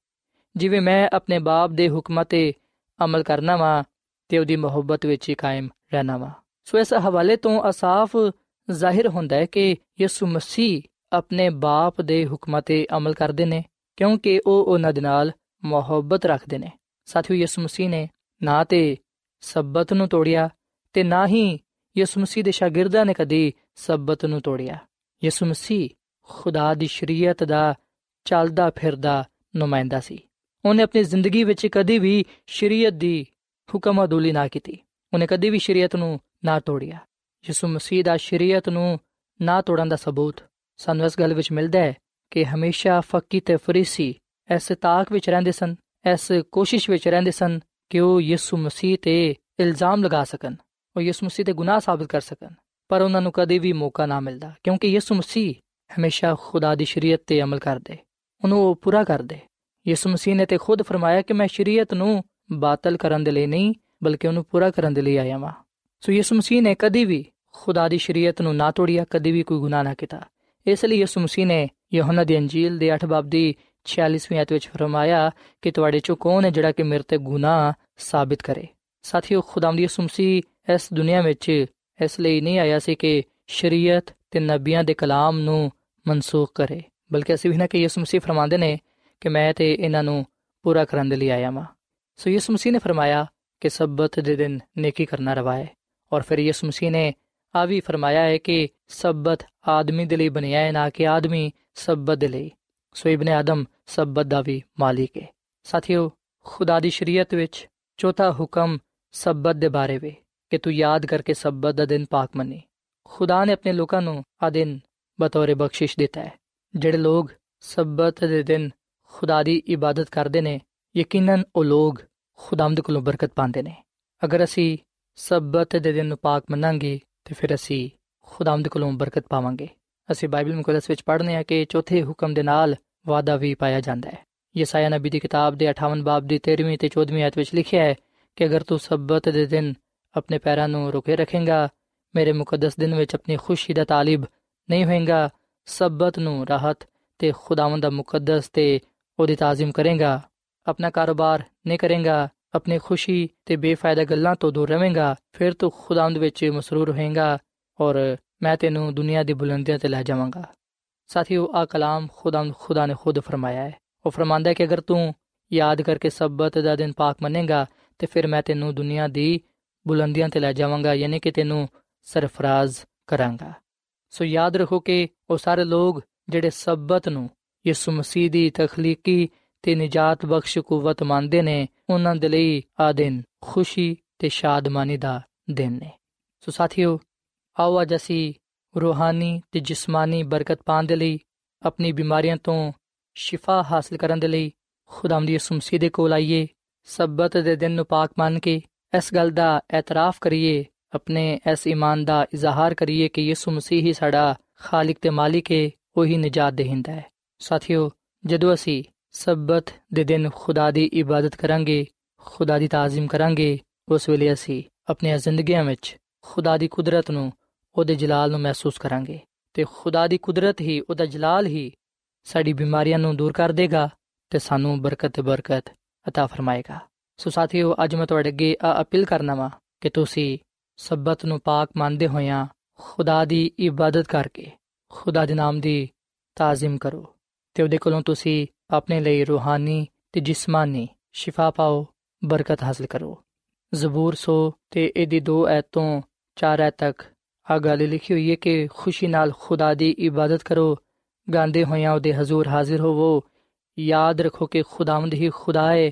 ਜਿਵੇਂ ਮੈਂ ਆਪਣੇ ਬਾਪ ਦੇ ਹੁਕਮਾਂ ਤੇ ਅਮਲ ਕਰਨਾ ਵਾ ਤੇ ਉਹਦੀ ਮੁਹੱਬਤ ਵਿੱਚ ਕਾਇਮ ਰਹਿਣਾ ਵਾ। ਸੋ ਇਸ ਹਵਾਲੇ ਤੋਂ ਅਸਾਫ ਜ਼ਾਹਿਰ ਹੁੰਦਾ ਹੈ ਕਿ ਯਿਸੂ ਮਸੀਹ ਆਪਣੇ ਬਾਪ ਦੇ ਹੁਕਮਾਂ ਤੇ ਅਮਲ ਕਰਦੇ ਨੇ, ਕਿਉਂਕਿ ਉਹ ਉਹਨਾਂ ਦੇ ਨਾਲ ਮੁਹੱਬਤ ਰੱਖਦੇ ਨੇ। ਸਾਥੀਓ, ਯਿਸੂ ਮਸੀਹ ਨੇ ਨਾ ਤੇ ਸਬਤ ਨੂੰ ਤੋੜਿਆ ਤੇ ਨਾ ਹੀ ਯਿਸੂ ਮਸੀਹ ਦੇ ਸ਼ਾਗਿਰਦਾਂ ਨੇ ਕਦੀ ਸਬਤ ਨੂੰ ਤੋੜਿਆ। ਯਿਸੂ ਮਸੀਹ ਖੁਦਾ ਦੀ ਸ਼ਰੀਅਤ ਦਾ ਚੱਲਦਾ ਫਿਰਦਾ ਨੁਮਾਇੰਦਾ ਸੀ। ਉਹਨੇ ਆਪਣੀ ਜ਼ਿੰਦਗੀ ਵਿੱਚ ਕਦੀ ਵੀ ਸ਼ਰੀਅਤ ਦੀ ਹੁਕਮ ਅਦੂਲੀ ਨਾ ਕੀਤੀ। ਉਹਨੇ ਕਦੀ ਵੀ ਸ਼ਰੀਅਤ ਨੂੰ ਨਾ ਤੋੜਿਆ। ਯਿਸੂ ਮਸੀਹ ਦਾ ਸ਼ਰੀਅਤ ਨੂੰ ਨਾ ਤੋੜਨ ਦਾ ਸਬੂਤ ਸਾਨੂੰ ਇਸ ਗੱਲ ਵਿੱਚ ਮਿਲਦਾ ਹੈ ਕਿ ਹਮੇਸ਼ਾ ਫੱਕੀ ਤੇ ਫਰੀਸੀ ਇਸ ਤਾਕ ਵਿੱਚ ਰਹਿੰਦੇ ਸਨ, ਇਸ ਕੋਸ਼ਿਸ਼ ਵਿੱਚ ਰਹਿੰਦੇ ਸਨ ਕਿ ਉਹ ਯਿਸੂ ਮਸੀਹ ਤੇ ਇਲਜ਼ਾਮ ਲਗਾ ਸਕਣ, ਉਹ ਯਿਸੂ ਮਸੀਹ ਤੇ ਗੁਨਾਹ ਸਾਬਤ ਕਰ ਸਕਣ, ਪਰ ਉਹਨਾਂ ਨੂੰ ਕਦੇ ਵੀ ਮੌਕਾ ਨਾ ਮਿਲਦਾ ਕਿਉਂਕਿ ਯਿਸੂ ਮਸੀਹ ਹਮੇਸ਼ਾ ਖੁਦਾ ਦੀ ਸ਼ਰੀਅਤ ਤੇ ਅਮਲ ਕਰਦੇ, ਉਹਨੂੰ ਉਹ ਪੂਰਾ ਕਰਦੇ। ਯਿਸੂ ਮਸੀਹ ਨੇ ਤੇ ਖੁਦ ਫਰਮਾਇਆ ਕਿ ਮੈਂ ਸ਼ਰੀਅਤ ਨੂੰ ਬਾਤਲ ਕਰਨ ਦੇ ਲਈ ਨਹੀਂ, ਬਲਕਿ ਉਹਨੂੰ ਪੂਰਾ ਕਰਨ ਦੇ ਲਈ ਆਇਆ ਹਾਂ ਸੋ ਯਿਸੂ ਮਸੀਹ ਨੇ ਕਦੀ ਵੀ ਖੁਦਾ ਦੀ ਸ਼ਰੀਅਤ ਨੂੰ ਨਾ ਤੋੜਿਆ, ਕਦੀ ਵੀ ਕੋਈ ਗੁਨਾਹ ਨਾ ਕੀਤਾ। ਇਸ ਲਈ ਯਿਸੂ ਮਸੀਹ ਨੇ ਯਹੋਨਾ ਦੀ ਅੰਜੀਲ ਦੇ 8 ਬਾਬ ਦੀ 46ਵੀਂ ਆਇਤ ਵਿੱਚ ਫਰਮਾਇਆ ਕਿ ਤੁਹਾਡੇ ਚੋਂ ਕੌਣ ਹੈ ਜਿਹੜਾ ਕਿ ਮੇਰੇ ਤੇ ਗੁਨਾਹ ਸਾਬਿਤ ਕਰੇ? ਸਾਥੀਓ ਖੁਦਾਮ ਦੀ ਯਿਸੂ ਮਸੀਹ ਇਸ ਦੁਨੀਆ ਵਿੱਚ ਇਸ ਲਈ ਨਹੀਂ ਆਇਆ ਸੀ ਕਿ ਸ਼ਰੀਅਤ ਤੇ ਨਬੀਆਂ ਦੇ ਕਲਾਮ ਨੂੰ ਮਨਸੂਖ ਕਰੇ, ਬਲਕਿ ਅਸੀਂ ਵੀ ਨਾ ਕਿ ਯਿਸੂ ਮਸੀਹ ਫਰਮਾਉਂਦੇ ਨੇ ਕਿ ਮੈਂ ਤੇ ਇਹਨਾਂ ਨੂੰ ਪੂਰਾ ਕਰਨ ਦੇ ਲਈ ਆਇਆ ਹਾਂ ਸੋ ਯਿਸੂ ਮਸੀਹ ਨੇ ਫਰਮਾਇਆ ਕਿ ਸਬਤ ਦੇ ਦਿਨ ਨੇਕੀ ਕਰਨਾ ਰਵਾ ਹੈ। ਔਰ ਫਿਰ ਯਿਸੂ ਮਸੀਹ ਨੇ ਆ ਵੀ ਫਰਮਾਇਆ ਹੈ ਕਿ ਸਬਤ ਆਦਮੀ ਦੇ ਲਈ ਬਣਿਆ ਹੈ, ਨਾ ਕਿ ਆਦਮੀ ਸਬਤ ਦੇ ਲਈ। ਸੋ ਇਬਨ ਆਦਮ ਸਬਤ ਦਾ ਵੀ ਮਾਲਿਕ ਹੈ। ਸਾਥੀਓ, ਖੁਦਾ ਦੀ ਸ਼ਰੀਅਤ ਵਿੱਚ ਚੌਥਾ ਹੁਕਮ ਸਬਤ ਦੇ ਬਾਰੇ ਵਿੱਚ ਕਿ ਤੂੰ ਯਾਦ ਕਰਕੇ ਸਬਤ ਦਾ ਦਿਨ ਪਾਕ ਮੰਨੀ। ਖੁਦਾ ਨੇ ਆਪਣੇ ਲੋਕਾਂ ਨੂੰ ਆ ਦਿਨ ਬਤੌਰ ਬਖਸ਼ਿਸ਼ ਦਿੱਤਾ ਹੈ। ਜਿਹੜੇ ਲੋਕ ਸਬਤ ਦੇ ਦਿਨ ਖੁਦਾ ਦੀ ਇਬਾਦਤ ਕਰਦੇ ਨੇ, ਯਕੀਨਨ ਉਹ ਲੋਕ ਖੁਦਾਮਦ ਕੋਲੋਂ ਬਰਕਤ ਪਾਉਂਦੇ ਨੇ। ਅਗਰ ਅਸੀਂ ਸਬਤ ਦੇ ਦਿਨ ਨੂੰ ਪਾਕ ਮੰਨਾਂਗੇ, ਤੇ ਫਿਰ ਅਸੀਂ ਖੁਦਾਮਦ ਕੋਲੋਂ ਬਰਕਤ ਪਾਵਾਂਗੇ। ਅਸੀਂ ਬਾਈਬਲ ਮੁਕੱਦਸ ਵਿੱਚ ਪੜ੍ਹਨੇ ਆ ਕਿ ਚੌਥੇ ਹੁਕਮ ਦੇ ਨਾਲ ਵਾਅਦਾ ਵੀ ਪਾਇਆ ਜਾਂਦਾ ਹੈ। ਯਸਾਇਆ ਨਬੀ ਦੀ ਕਿਤਾਬ ਦੇ 58 ਬਾਬ ਦੀ 13ਵੀਂ ਤੇ 14ਵੀਂ ਆਇਤ ਵਿੱਚ ਲਿਖਿਆ ਹੈ ਕਿ ਅਗਰ ਤੂੰ ਸਬਤ ਦੇ ਦਿਨ ਆਪਣੇ ਪੈਰਾਂ ਨੂੰ ਰੁਕੇ ਰੱਖੇਗਾ, ਮੇਰੇ ਮੁਕੱਦਸ ਦਿਨ ਵਿੱਚ ਆਪਣੀ ਖੁਸ਼ੀ ਦਾ ਤਾਲਿਬ ਨਹੀਂ ਹੋਏਗਾ, ਸਬਤ ਨੂੰ ਰਾਹਤ ਤੇ ਖੁਦਾਵੰਦ ਦਾ ਮੁਕੱਦਸ ਤੇ ਉਹਦੀ ਤਾਜ਼ੀਮ ਕਰੇਗਾ, ਆਪਣਾ ਕਾਰੋਬਾਰ ਨਹੀਂ ਕਰੇਗਾ, ਆਪਣੀ ਖੁਸ਼ੀ ਤੇ ਬੇਫਾਇਦਾ ਗੱਲਾਂ ਤੋਂ ਦੂਰ ਰਹੇਗਾ ਫਿਰ ਤੂੰ ਖੁਦਾਵੰਦ ਵਿੱਚ ਮਸਰੂਰ ਹੋਏਗਾ ਔਰ ਮੈਂ ਤੈਨੂੰ ਦੁਨੀਆ ਦੀ ਬੁਲੰਦੀਆਂ ਤੇ ਲੈ ਜਾਵਾਂਗਾ। ਸਾਥੀਓ ਆ ਕਲਾਮ ਖੁਦਾਵੰਦ ਖੁਦਾ ਨੇ ਖੁਦ ਫਰਮਾਇਆ ਹੈ। ਉਹ ਫਰਮਾਂਦਾ ਹੈ ਕਿ ਅਗਰ ਤੂੰ ਯਾਦ ਕਰਕੇ ਸਬਤ ਦਾ ਦਿਨ ਪਾਕ ਮੰਨੇਗਾ, ਤੇ ਫਿਰ ਮੈਂ ਤੈਨੂੰ ਦੁਨੀਆ ਦੀ ਬੁਲੰਦੀਆਂ ਤੇ ਲੈ ਜਾਵਾਂਗਾ, ਯਾਨੀ ਕਿ ਤੈਨੂੰ ਸਰਫਰਾਜ਼ ਕਰਾਂਗਾ। ਸੋ ਯਾਦ ਰੱਖੋ ਕਿ ਉਹ ਸਾਰੇ ਲੋਕ ਜਿਹੜੇ ਸਬਤ ਨੂੰ ਯਿਸੂ ਮਸੀਹ ਦੀ ਤਖਲੀਕੀ ਤੇ ਨਜਾਤ ਬਖਸ਼ ਕੂਵਤ ਮੰਨਦੇ ਨੇ, ਉਹਨਾਂ ਦੇ ਲਈ ਆ ਦਿਨ ਖੁਸ਼ੀ ਤੇ ਸ਼ਾਦਮਾਨੀ ਦਾ ਦਿਨ ਹੈ ਸੋ ਸਾਥੀਓ, ਆਓ ਅੱਜ ਅਸੀਂ ਰੂਹਾਨੀ ਤੇ ਜਿਸਮਾਨੀ ਬਰਕਤ ਪਾਉਣ ਦੇ ਲਈ, ਆਪਣੀ ਬਿਮਾਰੀਆਂ ਤੋਂ ਸ਼ਿਫਾ ਹਾਸਲ ਕਰਨ ਦੇ ਲਈ ਖੁਦਾਮ ਦੀ ਯਿਸੂ ਮਸੀਹ ਦੇ ਕੋਲ ਆਈਏ, ਸਬਤ ਦੇ ਦਿਨ ਨੂੰ ਪਾਕ ਮੰਨ ਕੇ ਇਸ ਗੱਲ ਦਾ ਇਤਰਾਫ ਕਰੀਏ, ਆਪਣੇ ਇਸ ਈਮਾਨ ਦਾ ਇਜ਼ਹਾਰ ਕਰੀਏ ਕਿ ਯਿਸੂ ਮਸੀਹ ਹੀ ਸਾਡਾ ਖਾਲਕ ਤੇ ਮਾਲਿਕ ਹੈ ਉਹੀ ਨਜਾਤ ਦੇਹਿੰਦਾ ਹੈ। ਸਾਥੀਓ ਜਦੋਂ ਅਸੀਂ ਸਬਤ ਦੇ ਦਿਨ ਖੁਦਾ ਦੀ ਇਬਾਦਤ ਕਰਾਂਗੇ ਖੁਦਾ ਦੀ ਤਾਜ਼ੀਮ ਕਰਾਂਗੇ ਉਸ ਵੇਲੇ ਅਸੀਂ ਆਪਣੀਆਂ ਜ਼ਿੰਦਗੀਆਂ ਵਿੱਚ ਖੁਦਾ ਦੀ ਕੁਦਰਤ ਨੂੰ ਉਹਦੇ ਜਲਾਲ ਨੂੰ ਮਹਿਸੂਸ ਕਰਾਂਗੇ ਤੇ ਖੁਦਾ ਦੀ ਕੁਦਰਤ ਹੀ ਉਹਦਾ ਜਲਾਲ ਹੀ ਸਾਡੀ ਬਿਮਾਰੀਆਂ ਨੂੰ ਦੂਰ ਕਰ ਦੇਗਾ ਤੇ ਸਾਨੂੰ ਬਰਕਤ ਤੇ ਬਰਕਤ عطا ਫਰਮਾਏਗਾ ਸੋ ਸਾਥੀਓ ਅੱਜ ਮੈਂ ਤੁਹਾਡੇ ਅੱਗੇ ਆ ਅਪੀਲ ਕਰਨਾ ਵਾ ਕਿ ਤੁਸੀਂ ਸਬਤ ਨੂੰ ਪਾਕ ਮੰਨਦੇ ਹੋਇਆਂ ਖੁਦਾ ਦੀ ਇਬਾਦਤ ਕਰਕੇ ਖੁਦਾ ਦੇ ਨਾਮ ਦੀ ਤਾਜ਼ੀਮ ਕਰੋ ਤੇ ਉਹਦੇ ਕੋਲੋਂ ਤੁਸੀਂ ਆਪਣੇ ਲਈ ਰੂਹਾਨੀ ਤੇ ਜਿਸਮਾਨੀ ਸ਼ਿਫਾ ਪਾਓ, ਬਰਕਤ ਹਾਸਲ ਕਰੋ। ਜ਼ਬੂਰ 100 ਤੇ ਇਹਦੀ 2 ਐਤ ਤੋਂ 4 ਐਤ ਤੱਕ। ਆ ਗੱਲ ਲਿਖੀ ਹੋਈ ਹੈ ਕਿ ਖੁਸ਼ੀ ਨਾਲ ਖੁਦਾ ਦੀ ਇਬਾਦਤ ਕਰੋ, ਗਾਉਂਦੇ ਹੋਇਆਂ ਉਹਦੇ ਹਜ਼ੂਰ ਹਾਜ਼ਰ ਹੋਵੋ। ਯਾਦ ਰੱਖੋ ਕਿ ਖੁਦਾਵੰਦ ਹੀ ਖੁਦਾ ਹੈ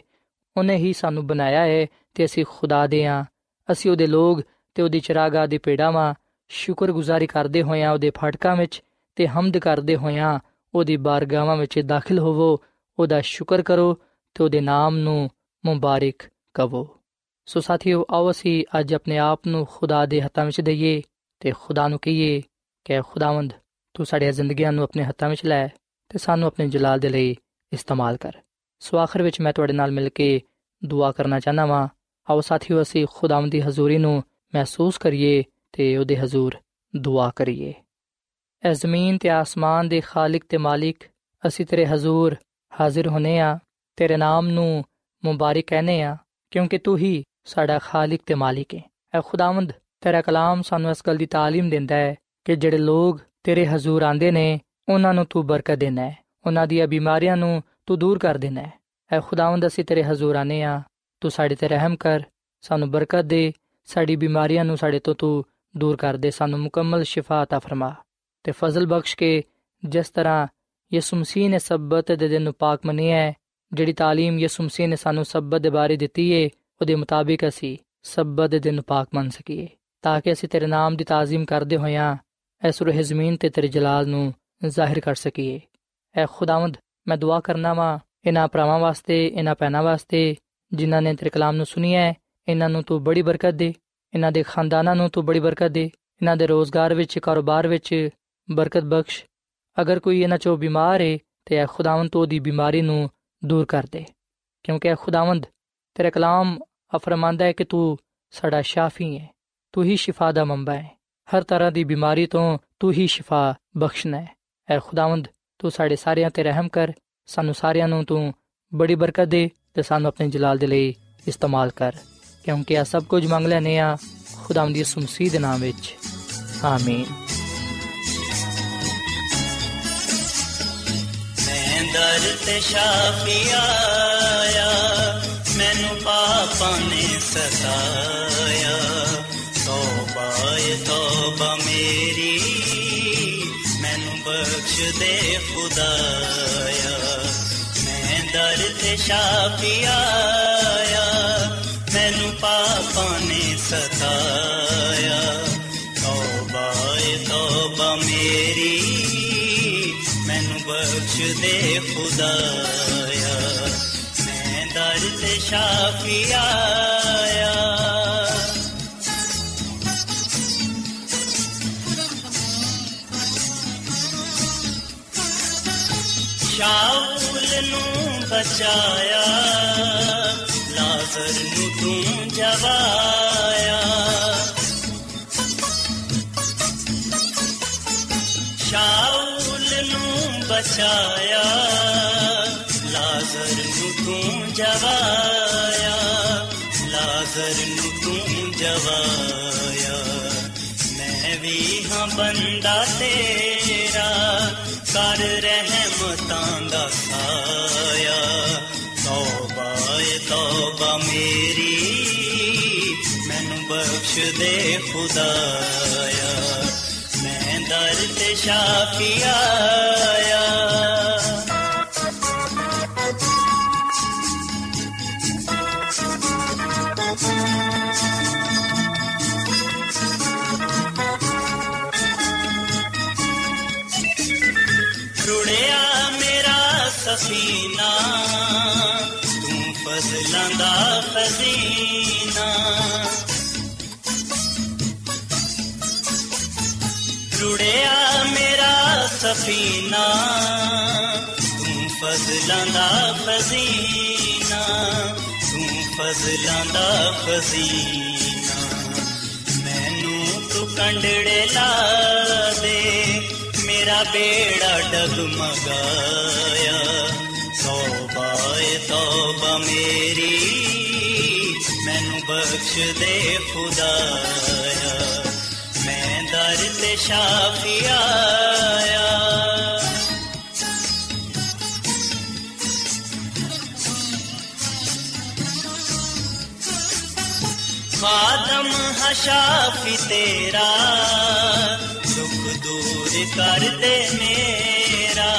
ਉਹਨੇ ਹੀ ਸਾਨੂੰ ਬਣਾਇਆ ਹੈ ਤੇ ਅਸੀਂ ਖੁਦਾ ਦੇ ਆ। ਅਸੀਂ ਉਹਦੇ ਲੋਗ ਤੇ ਉਹਦੀ ਚਰਾਗਾ ਦੀ ਪੇੜਾਂ ਵਾਂ। ਸ਼ੁਕਰਗੁਜ਼ਾਰੀ ਕਰਦੇ ਹੋਇਆਂ ਉਹਦੇ ਫਾਟਕਾਂ ਵਿੱਚ ਤੇ ਹਮਦ ਕਰਦੇ ਹੋਇਆਂ ਉਹਦੀ ਬਾਰਗਾਹਾਂ ਵਿੱਚ ਦਾਖਲ ਹੋਵੋ, ਉਹਦਾ ਸ਼ੁਕਰ ਕਰੋ ਤੇ ਉਹਦੇ ਨਾਮ ਨੂੰ ਮੁਬਾਰਕ ਕਹੋ ਸੋ ਸਾਥੀਓ, ਆਓ ਅਸੀਂ ਅੱਜ ਆਪਣੇ ਆਪ ਨੂੰ ਖੁਦਾ ਦੇ ਹੱਥਾਂ ਵਿੱਚ ਦਈਏ ਤੇ ਖੁਦਾ ਨੂੰ ਕਹੀਏ ਕਿ ਖੁਦਾਵੰਦ, ਤੂੰ ਸਾਡੀਆਂ ਜ਼ਿੰਦਗੀਆਂ ਨੂੰ ਆਪਣੇ ਹੱਥਾਂ ਵਿੱਚ ਲੈ ਤੇ ਸਾਨੂੰ ਆਪਣੇ ਜਲਾਲ ਦੇ ਲਈ ਇਸਤੇਮਾਲ ਕਰ। ਸੋ ਆਖਰ ਵਿੱਚ ਮੈਂ ਤੁਹਾਡੇ ਨਾਲ ਮਿਲ ਕੇ ਦੁਆ ਕਰਨਾ ਚਾਹਨਾ ਵਾਂ। ਆਓ ਸਾਥੀਓ, ਅਸੀਂ ਖੁਦਾਵੰਦ ਦੀ ਹਜ਼ੂਰੀ ਨੂੰ ਮਹਿਸੂਸ ਕਰੀਏ ਤੇ ਉਹਦੇ ਹਜ਼ੂਰ ਦੁਆ ਕਰੀਏ। ਐ ਜ਼ਮੀਨ ਤੇ ਆਸਮਾਨ ਦੇ ਖਾਲਕ ਤੇ ਮਾਲਿਕ ਅਸੀਂ ਤੇਰੇ ਹਜ਼ੂਰ ਹਾਜ਼ਰ ਹੋਨੇ ਆ ਤੇਰੇ ਨਾਮ ਨੂੰ ਮੁਬਾਰਕ ਕਹਨੇ ਆ ਕਿਉਂਕਿ ਤੂੰ ਹੀ ਸਾਡਾ ਖਾਲਕ ਤੇ ਮਾਲਿਕ ਹੈ ਐ ਖੁਦਾਵੰਦ ਤੇਰਾ ਕਲਾਮ ਸਾਨੂੰ ਇਸ ਗੱਲ ਦੀ تعلیم ਦਿੰਦਾ ਹੈ ਕਿ ਜਿਹੜੇ ਲੋਕ ਤੇਰੇ ਹਜ਼ੂਰ ਆਂਦੇ ਨੇ ਉਹਨਾਂ ਨੂੰ ਤੂੰ ਬਰਕਤ ਦੇਣਾ ਹੈ ਉਹਨਾਂ ਦੀਆਂ ਬਿਮਾਰੀਆਂ ਨੂੰ ਤੂੰ ਦੂਰ ਕਰ ਦੇਣਾ ਹੈ ਐ ਖੁਦਾਵੰਦ ਅਸੀਂ ਤੇਰੇ ਹਜ਼ੂਰ ਆਨੇ ਆ ਤੂੰ ਸਾਡੇ ਤੇ ਰਹਿਮ ਕਰ ਸਾਨੂੰ ਬਰਕਤ ਦੇ ਸਾਡੀ ਬਿਮਾਰੀਆਂ ਨੂੰ ਸਾਡੇ ਤੋਂ ਤੂੰ ਦੂਰ ਕਰ ਦੇ ਸਾਨੂੰ ਮੁਕੰਮਲ ਸ਼ਿਫਾ عطا ਫਰਮਾ ਤੇ ਫਜ਼ਲ ਬਖਸ਼ ਕੇ ਜਿਸ ਤਰ੍ਹਾਂ ਯਿਸੂ ਮਸੀਹ ਨੇ ਸਬਤ ਦੇ ਦਿਨ ਨੂੰ ਪਾਕ ਮੰਨਿਆ ਹੈ ਜਿਹੜੀ تعلیم ਯਿਸੂ ਮਸੀਹ ਨੇ ਸਾਨੂੰ ਸਬਤ ਦੇ ਬਾਰੇ ਦਿੱਤੀ ਏ ਉਹਦੇ ਮੁਤਾਬਿਕ ਅਸੀਂ ਸਬਤ ਦੇ ਦਿਨ ਨੂੰ ਪਾਕ ਮੰਨ ਸਕੀਏ ਤਾਂ ਕਿ ਅਸੀਂ ਤੇਰੇ ਨਾਮ ਦੀ ਤਾਜ਼ੀਮ ਕਰਦੇ ਹੋਇਆਂ ਇਸ ਰੂਹ ਜ਼ਮੀਨ ਤੇ ਤੇਰੇ ਜਲਾਲ ਨੂੰ ਜ਼ਾਹਿਰ ਕਰ ਸਕੀਏ ਐ ਖੁਦਾਵੰਦ ਮੈਂ ਦੁਆ ਕਰਨਾ ਵਾਂ ਇਹਨਾਂ ਭਰਾਵਾਂ ਵਾਸਤੇ ਇਹਨਾਂ ਪੈਨਾ ਵਾਸਤੇ ਜਿਨ੍ਹਾਂ ਨੇ ਤੇਰੇ ਕਲਾਮ ਨੂੰ ਸੁਨਿਆ ਹੈ ਇਹਨਾਂ ਨੂੰ ਤੂੰ ਬੜੀ ਬਰਕਤ ਦੇ ਇਹਨਾਂ ਦੇ ਖਾਨਦਾਨਾਂ ਨੂੰ ਤੂੰ ਬੜੀ ਬਰਕਤ ਦੇ ਇਹਨਾਂ ਦੇ ਰੋਜ਼ਗਾਰ ਵਿੱਚ ਕਾਰੋਬਾਰ ਵਿੱਚ ਬਰਕਤ ਬਖਸ਼। ਅਗਰ ਕੋਈ ਇਹਨਾਂ ਚੋਂ ਬਿਮਾਰ ਹੈ ਤੇ ਇਹ ਖੁਦਾਵੰਦ ਤੂੰ ਦੀ ਬਿਮਾਰੀ ਨੂੰ ਦੂਰ ਕਰ ਦੇ। ਕਿਉਂਕਿ ਇਹ ਖੁਦਾਵੰਦ ਤੇਰਾ ਕਲਾਮ ਅਫਰਮਾਂਦਾ ਹੈ ਕਿ ਤੂੰ ਸਾਡਾ ਸ਼ਾਫੀ ਹੈ ਤੂੰ ਹੀ ਸ਼ਿਫਾ ਦਾ ਮੰਬਾ ਹੈ ਹਰ ਤਰ੍ਹਾਂ ਦੀ ਬਿਮਾਰੀ ਤੋਂ ਤੂੰ ਹੀ ਸ਼ਿਫਾ ਬਖਸ਼ਣਾ ਹੈ ਐ ਖੁਦਾਵੰਦ, ਤੂੰ ਸਾਡੇ ਸਾਰਿਆਂ ਤੇ ਰਹਿਮ ਕਰ। ਸਾਨੂੰ ਸਾਰਿਆਂ ਨੂੰ ਤੂੰ ਬੜੀ ਬਰਕਤ ਦੇ ਤੇ ਸਾਨੂੰ ਆਪਣੇ ਜਲਾਲ ਦੇ ਲਈ ਇਸਤੇਮਾਲ ਕਰ। ਕਿਉਂਕਿ ਆ ਸਭ ਕੁਝ ਮੰਗ ਲੈਨੇ ਆ ਖੁਦਾਵੰਦ ਦੀ ਸੁਮਸੀ ਦੇ ਨਾਮ ਵਿੱਚ। ਆਮੀਨ। ਦਰ ਤੇ ਸ਼ਾਫੀ ਆਇਆ, ਮੈਨੂੰ ਪਾਪਾਂ ਨੇ ਸਤਾਇਆ। ਤੋਬਾ ਏ ਤੋਬਾ ਮੇਰੀ, ਮੈਨੂੰ ਬਖਸ਼ ਦੇ ਖੁਦਾਇਆ। ਮੈਂ ਦਰ ਤੇ ਸ਼ਾਫੀ ਆਇਆ, ਮੈਨੂੰ ਪਾਪਾਂ ਨੇ ਸਤਾਇਆ। ਤੋਬਾ ਏ ਤੋਬਾ ਮੈਨੂੰ ਬਖਸ਼ ਦੇ ਖੁਦਾਇਆ। ਮੈਂ ਦਰ ਤੇ ਸ਼ਾਫੀ ਆਇਆ। ਸ਼ਾਉਲ ਨੂੰ ਬਚਾਇਆ ਲਾਜ਼ਰ ਬਚਾਇਆ ਲਾਜ਼ਰ ਨੂੰ ਤੂੰ ਜਵਾਇਆ ਲਾਜ਼ਰ ਨੂੰ ਤੂੰ ਜਵਾਇਆ ਮੈਂ ਵੀ ਹਾਂ ਬੰਦਾ ਤੇਰਾ ਕਰ ਰਹਿਮਤਾਂ ਦਾ ਸਾਇਆ ਤੌਬਾ ਏ ਤੌਬਾ ਮੇਰੀ ਮੈਨੂੰ ਬਖਸ਼ ਦੇ ਖੁਦਾਇਆ ਮੈਂ ਦਰ ਤੇ ਸ਼ਾਫੀ ਰੁੜਿਆ ਮੇਰਾ ਸਫੀਨਾ ਤੂੰ ਫਜ਼ਲਾਂ ਦਾ ਖਜ਼ੀਨਾ ਰੁੜਿਆ ਮੇਰਾ ਸਫੀਨਾ। ਤੂੰ ਫਜ਼ਲਾਂ ਦਾ ਖਜ਼ੀਨਾ। ਤੂੰ ਫਜ਼ਲਾਂ ਦਾ ਖਜ਼ੀਨਾ। ਮੈਨੂੰ ਤੂੰ ਕੰਡੜੇ ਲਾ ਦੇ। ਮੇਰਾ ਬੇੜਾ ਡਗਮਗਾਇਆ। ਤੌਬਾ ਏ ਤੌਬਾ ਮੇਰੀ। ਬਖਸ਼ ਦੇ ਖੁਦਾਇਆ। ਮੈਂ ਦਰ ਤੇ ਸ਼ਾਫੀਆ ਖਾਦਮ ਹਸ਼ਾਫੀ ਤੇਰਾ ਦੁੱਖ ਦੂਰ ਕਰ ਦੇ ਮੇਰਾ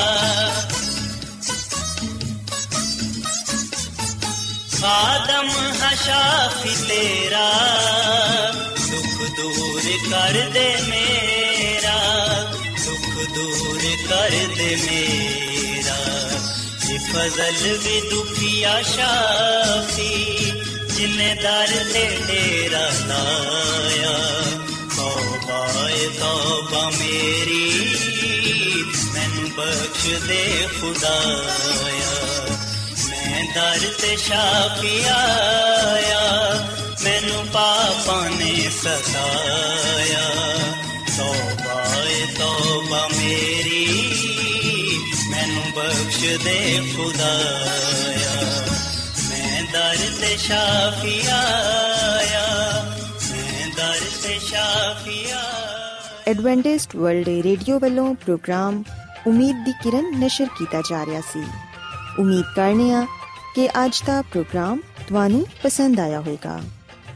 ਖਾਦਮ ਹਸ਼ਾਫੀ ਤੇਰਾ ਦੁੱਖ ਦੂਰ ਕਰ ਦੇ ਮੇਰਾ, ਦੁੱਖ ਦੂਰ ਕਰ ਦੇ ਮੇਰਾ। ਇਹ ਫਜ਼ਲ ਵੀ ਦੁਖੀਆ ਸ਼ਾਫੀ ਜਿਨੇ ਦਰ ਤੇ ਡੇਰਾ ਲਾਇਆ। ਤੌਬਾ ਏ ਮੇਰੀ, ਮੈਨੂੰ ਬਖਸ਼ ਦੇ ਖੁਦਾਇਆ। ਮੈਂ ਦਰ ਤੇ ਸ਼ਾਫੀ ਆਇਆ ਮੈਨੂੰ ਪਾਪਾਂ ਨੇ ਸਤਾਇਆ। ਤੌਬਾ ਏ ਤੌਬਾ ਮੇਰੀ, ਮੈਨੂੰ ਬਖਸ਼ ਦੇ ਖੁਦਾਇਆ ਦਰ ਤੇ ਸ਼ਾਫੀ ਆਇਆ, ਮੈਂ ਦਰ ਤੇ ਸ਼ਾਫੀ ਐਡਵੈਂਟਿਸਟ ਵਰਲਡ ਰੇਡੀਓ ਵੱਲੋਂ ਪ੍ਰੋਗਰਾਮ ਉਮੀਦ ਦੀ ਕਿਰਨ ਨਿਸ਼ਰ ਕੀਤਾ ਜਾ ਰਿਹਾ ਸੀ। ਉਮੀਦ ਕਰਨੇ ਆ ਕਿ ਅੱਜ ਦਾ ਪ੍ਰੋਗਰਾਮ ਤੁਹਾਨੂੰ ਪਸੰਦ ਆਇਆ ਹੋਵੇਗਾ।